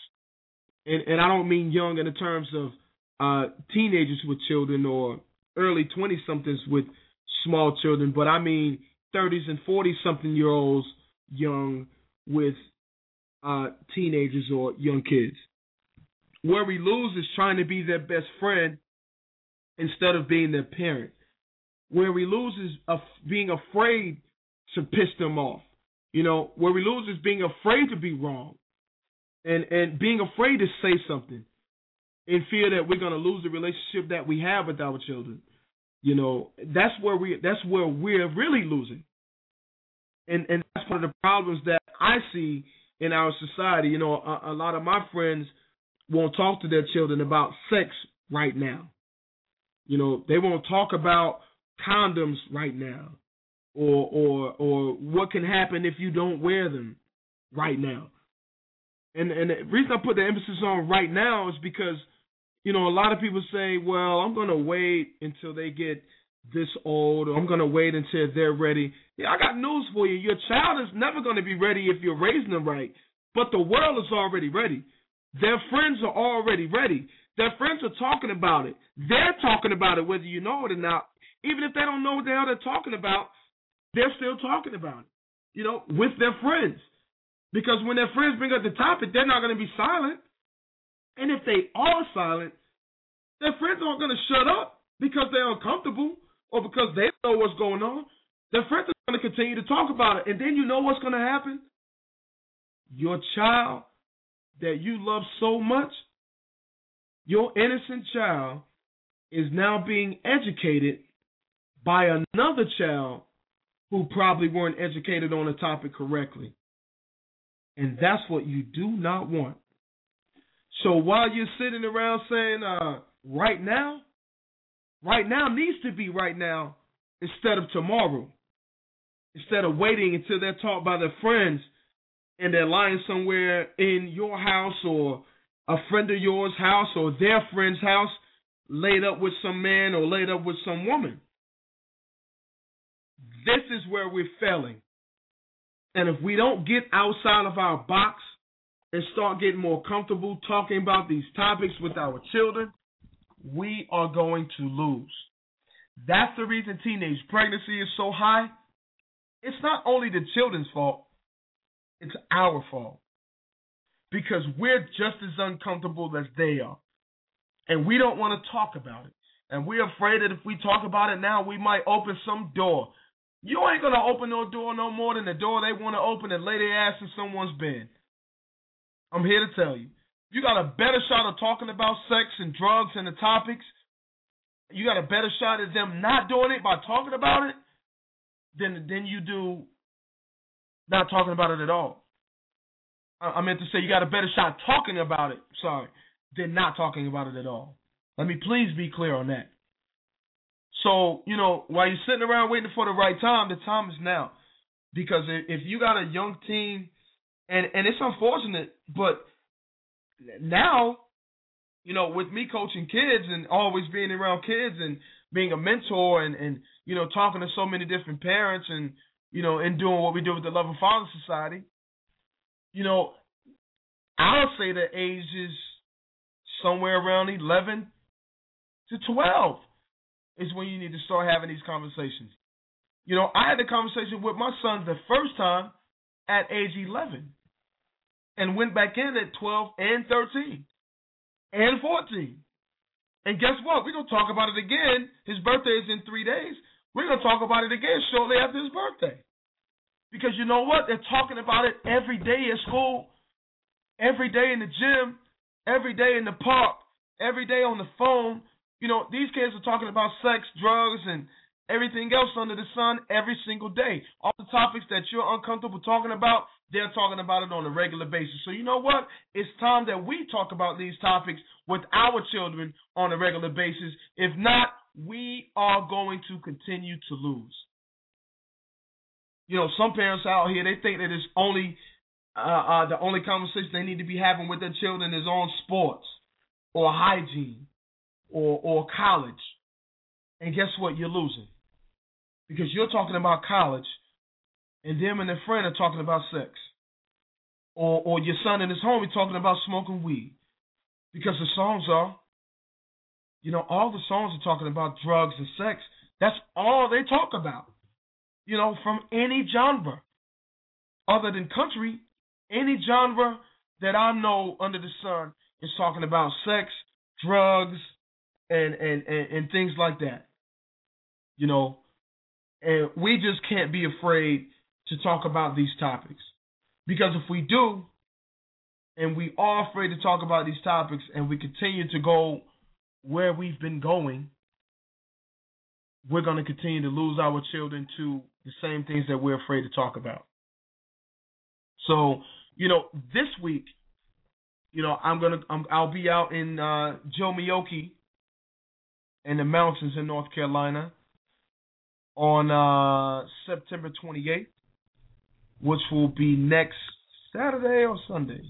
and, and I don't mean young in the terms of uh teenagers with children or early twenty somethings with small children, but I mean thirties and forty something year olds young with uh teenagers or young kids. Where we lose is trying to be their best friend instead of being their parent. Where we lose is being afraid to piss them off. You know, where we lose is being afraid to be wrong, and and being afraid to say something, in fear that we're going to lose the relationship that we have with our children. You know, that's where we that's where we're really losing, and and that's one of the problems that I see in our society. You know, a, a lot of my friends won't talk to their children about sex right now. You know, they won't talk about condoms right now or or or what can happen if you don't wear them right now. And and the reason I put the emphasis on right now is because you know a lot of people say, well, I'm going to wait until they get this old or I'm going to wait until they're ready. Yeah, I got news for you. Your child is never going to be ready if you're raising them right, but the world is already ready. Their friends are already ready. Their friends are talking about it. They're talking about it whether you know it or not. Even if they don't know what the hell they're talking about, they're still talking about it, you know, with their friends. Because when their friends bring up the topic, they're not going to be silent. And if they are silent, their friends aren't going to shut up because they're uncomfortable or because they know what's going on. Their friends are going to continue to talk about it. And then you know what's going to happen? Your child that you love so much, your innocent child is now being educated by another child who probably weren't educated on the topic correctly. And that's what you do not want. So while you're sitting around saying, uh, right now, right now needs to be right now instead of tomorrow. Instead of waiting until they're taught by their friends and they're lying somewhere in your house or a friend of yours' house or their friend's house, laid up with some man or laid up with some woman. This is where we're failing. And if we don't get outside of our box and start getting more comfortable talking about these topics with our children, we are going to lose. That's the reason teenage pregnancy is so high. It's not only the children's fault, it's our fault. Because we're just as uncomfortable as they are. And we don't want to talk about it. And we're afraid that if we talk about it now, we might open some door. You ain't going to open no door no more than the door they want to open and lay their ass in someone's bed. I'm here to tell you. You got a better shot of talking about sex and drugs and the topics. You got a better shot at them not doing it by talking about it than than you do not talking about it at all. I, I meant to say you got a better shot talking about it, sorry, than not talking about it at all. Let me please be clear on that. So, you know, while you're sitting around waiting for the right time, the time is now. Because if you got a young team, and and it's unfortunate, but now, you know, with me coaching kids and always being around kids and being a mentor and and you know talking to so many different parents and you know and doing what we do with the Loving Father Society, you know, I'll say the age is somewhere around eleven to twelve is when you need to start having these conversations. You know, I had the conversation with my son the first time at age 11 and went back in at 12 and 13 and 14. And guess what? We're going to talk about it again. His birthday is in three days. We're going to talk about it again shortly after his birthday. Because you know what? They're talking about it every day at school, every day in the gym, every day in the park, every day on the phone. You know, these kids are talking about sex, drugs, and everything else under the sun every single day. All the topics that you're uncomfortable talking about, they're talking about it on a regular basis. So you know what? It's time that we talk about these topics with our children on a regular basis. If not, we are going to continue to lose. You know, some parents out here they think that it's only uh, uh, the only conversation they need to be having with their children is on sports or hygiene or or college. And guess what? You're losing. Because you're talking about college and them and their friend are talking about sex. Or or your son and his homie talking about smoking weed. Because the songs are, you know, all the songs are talking about drugs and sex. That's all they talk about. You know, from any genre. Other than country, any genre that I know under the sun is talking about sex, drugs, and and, and, and things like that. You know, and we just can't be afraid to talk about these topics. Because if we do, and we are afraid to talk about these topics, and we continue to go where we've been going, we're going to continue to lose our children to the same things that we're afraid to talk about. So, you know, this week, you know, I'm gonna, I'm, I'll be out in uh, Jomeokee in the mountains in North Carolina on uh, September 28th, which will be next Saturday or Sunday.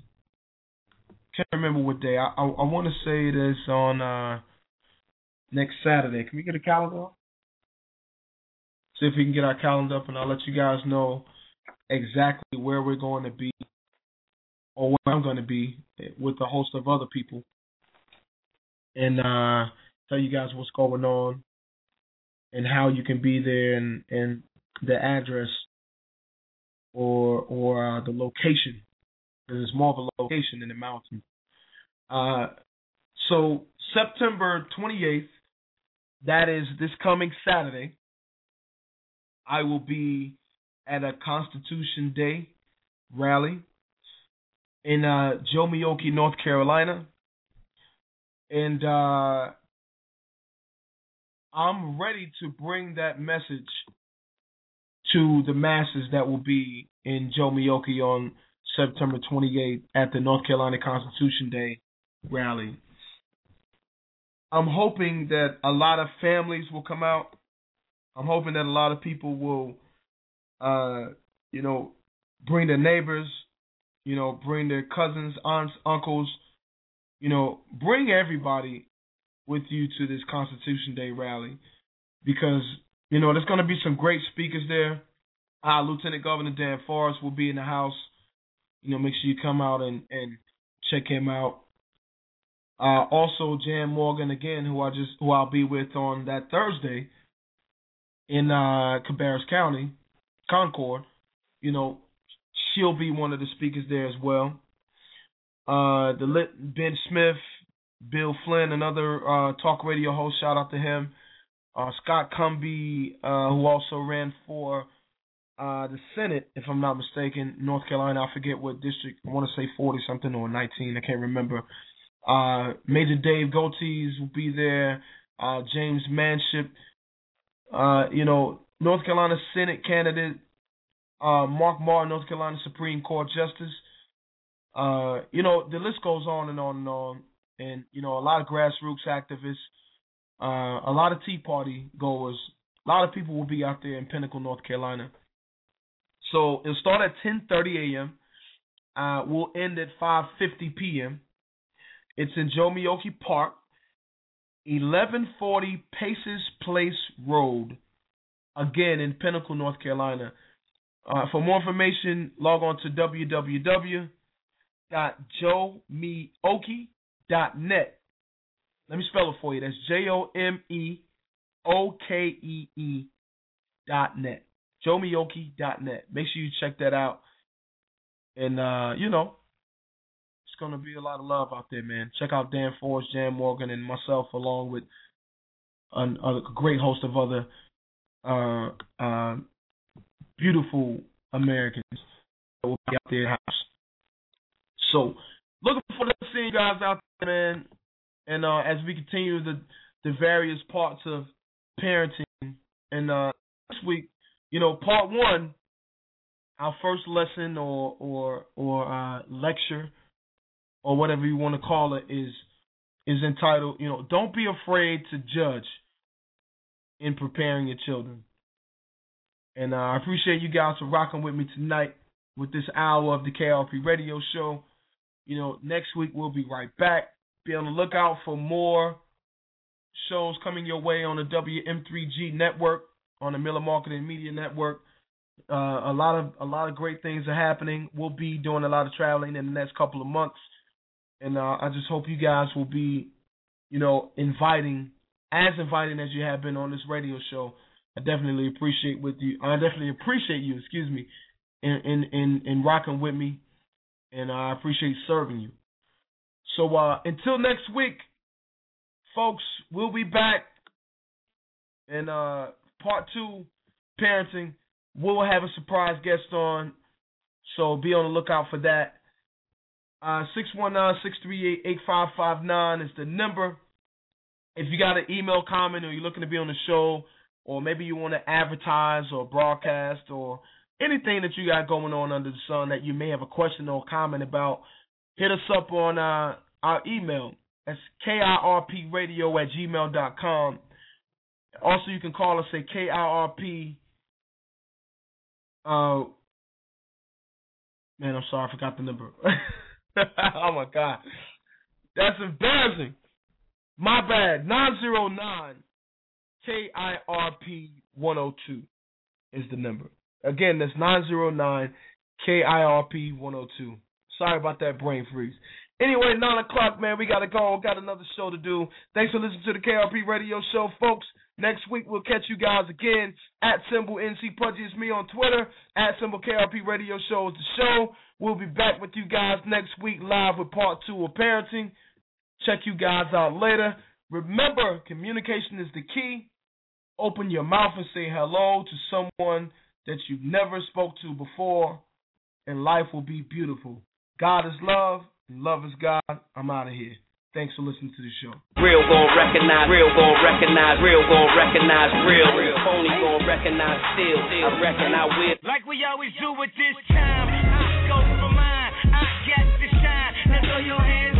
Can't remember what day. I I, I want to say it is on uh, next Saturday. Can we get a calendar? See if we can get our calendar up, and I'll let you guys know exactly where we're going to be, or where I'm going to be with a host of other people, and uh, tell you guys what's going on and how you can be there and and the address or or uh, the location it's more of a location in the mountain. Uh, so September 28th, that is this coming Saturday. I will be at a Constitution Day rally in uh, Jomeokee, North Carolina, and uh, I'm ready to bring that message to the masses that will be in Jomeokee on September 28th at the North Carolina Constitution Day rally. I'm hoping that a lot of families will come out. I'm hoping that a lot of people will, uh, you know, bring their neighbors, you know, bring their cousins, aunts, uncles, you know, bring everybody with you to this Constitution Day rally because you know there's going to be some great speakers there. Uh, Lieutenant Governor Dan Forest will be in the house. You know, make sure you come out and and check him out. Uh, also, Jan Morgan again, who I just who I'll be with on that Thursday in uh, Cabarrus County, Concord. You know, she'll be one of the speakers there as well. Uh, the lit Ben Smith, Bill Flynn, another uh, talk radio host. Shout out to him. Uh, Scott Cumby, uh, who also ran for uh, the Senate, if I'm not mistaken, North Carolina. I forget what district. I want to say 40 something or 19. I can't remember. Uh, Major Dave Goatees will be there. Uh, James Manship. Uh, you know, North Carolina Senate candidate uh, Mark Martin, North Carolina Supreme Court Justice. Uh, you know, the list goes on and on and on. And, you know, a lot of grassroots activists, a lot of Tea Party goers, a lot of people will be out there in Pinnacle, North Carolina. So it'll start at 10:30 a.m. Uh, we'll end at 5:50 p.m. It's in Joe Park, 1140 Paces Place Road, again in Pinnacle, North Carolina. Uh, for more information, log on to www.jomeokee.net. Let me spell it for you. That's J O M E O K E E dot net. Jomeokee.net. Make sure you check that out. And uh, you know, it's gonna be a lot of love out there, man. Check out Dan Forest, Jan Morgan, and myself, along with an, a great host of other uh, uh, beautiful Americans that will be out there. House. So, looking forward to seeing you guys out there, man. And uh, as we continue the the various parts of parenting, and uh, next week, you know, part one, our first lesson or or or uh, lecture or whatever you want to call it is is entitled, you know, don't be afraid to judge in preparing your children. And uh, I appreciate you guys for rocking with me tonight with this hour of the KRP Radio Show. You know, next week we'll be right back. Be on the lookout for more shows coming your way on the WM3G network, on the Miller Marketing Media Network. Uh, a lot of a lot of great things are happening. We'll be doing a lot of traveling in the next couple of months, and uh, I just hope you guys will be, you know, inviting as inviting as you have been on this radio show. I definitely appreciate with you. I definitely appreciate you. Excuse me, in in in, in rocking with me, and I appreciate serving you. So uh, until next week, folks, we'll be back and. uh, part two, parenting. We'll have a surprise guest on, so be on the lookout for that. Uh, 619-638-8559 is the number. If you got an email comment or you're looking to be on the show, or maybe you want to advertise or broadcast or anything that you got going on under the sun that you may have a question or comment about, hit us up on uh, our email. That's KIRPradio at gmail.com. Also, you can call us at KIRP. Uh, man, I'm sorry, I forgot the number. oh my God. That's embarrassing. My bad. 909 KIRP 102 is the number. Again, that's 909 KIRP 102. Sorry about that brain freeze. Anyway, 9 o'clock, man. We got to go. Got another show to do. Thanks for listening to the KRP radio show, folks. Next week, we'll catch you guys again at symbol NC Pudgy is me on Twitter. At symbol KRP radio show is the show. We'll be back with you guys next week live with part two of parenting. Check you guys out later. Remember, communication is the key. Open your mouth and say hello to someone that you've never spoke to before, and life will be beautiful. God is love, and love is God. I'm out of here. Thanks for listening to the show. Real gon' recognize, real gon' recognize, real gon' recognize, real. real. Phony gon' recognize still. I reckon I will. Like we always do at this time, I go for mine. I got to shine. Now throw your hands up and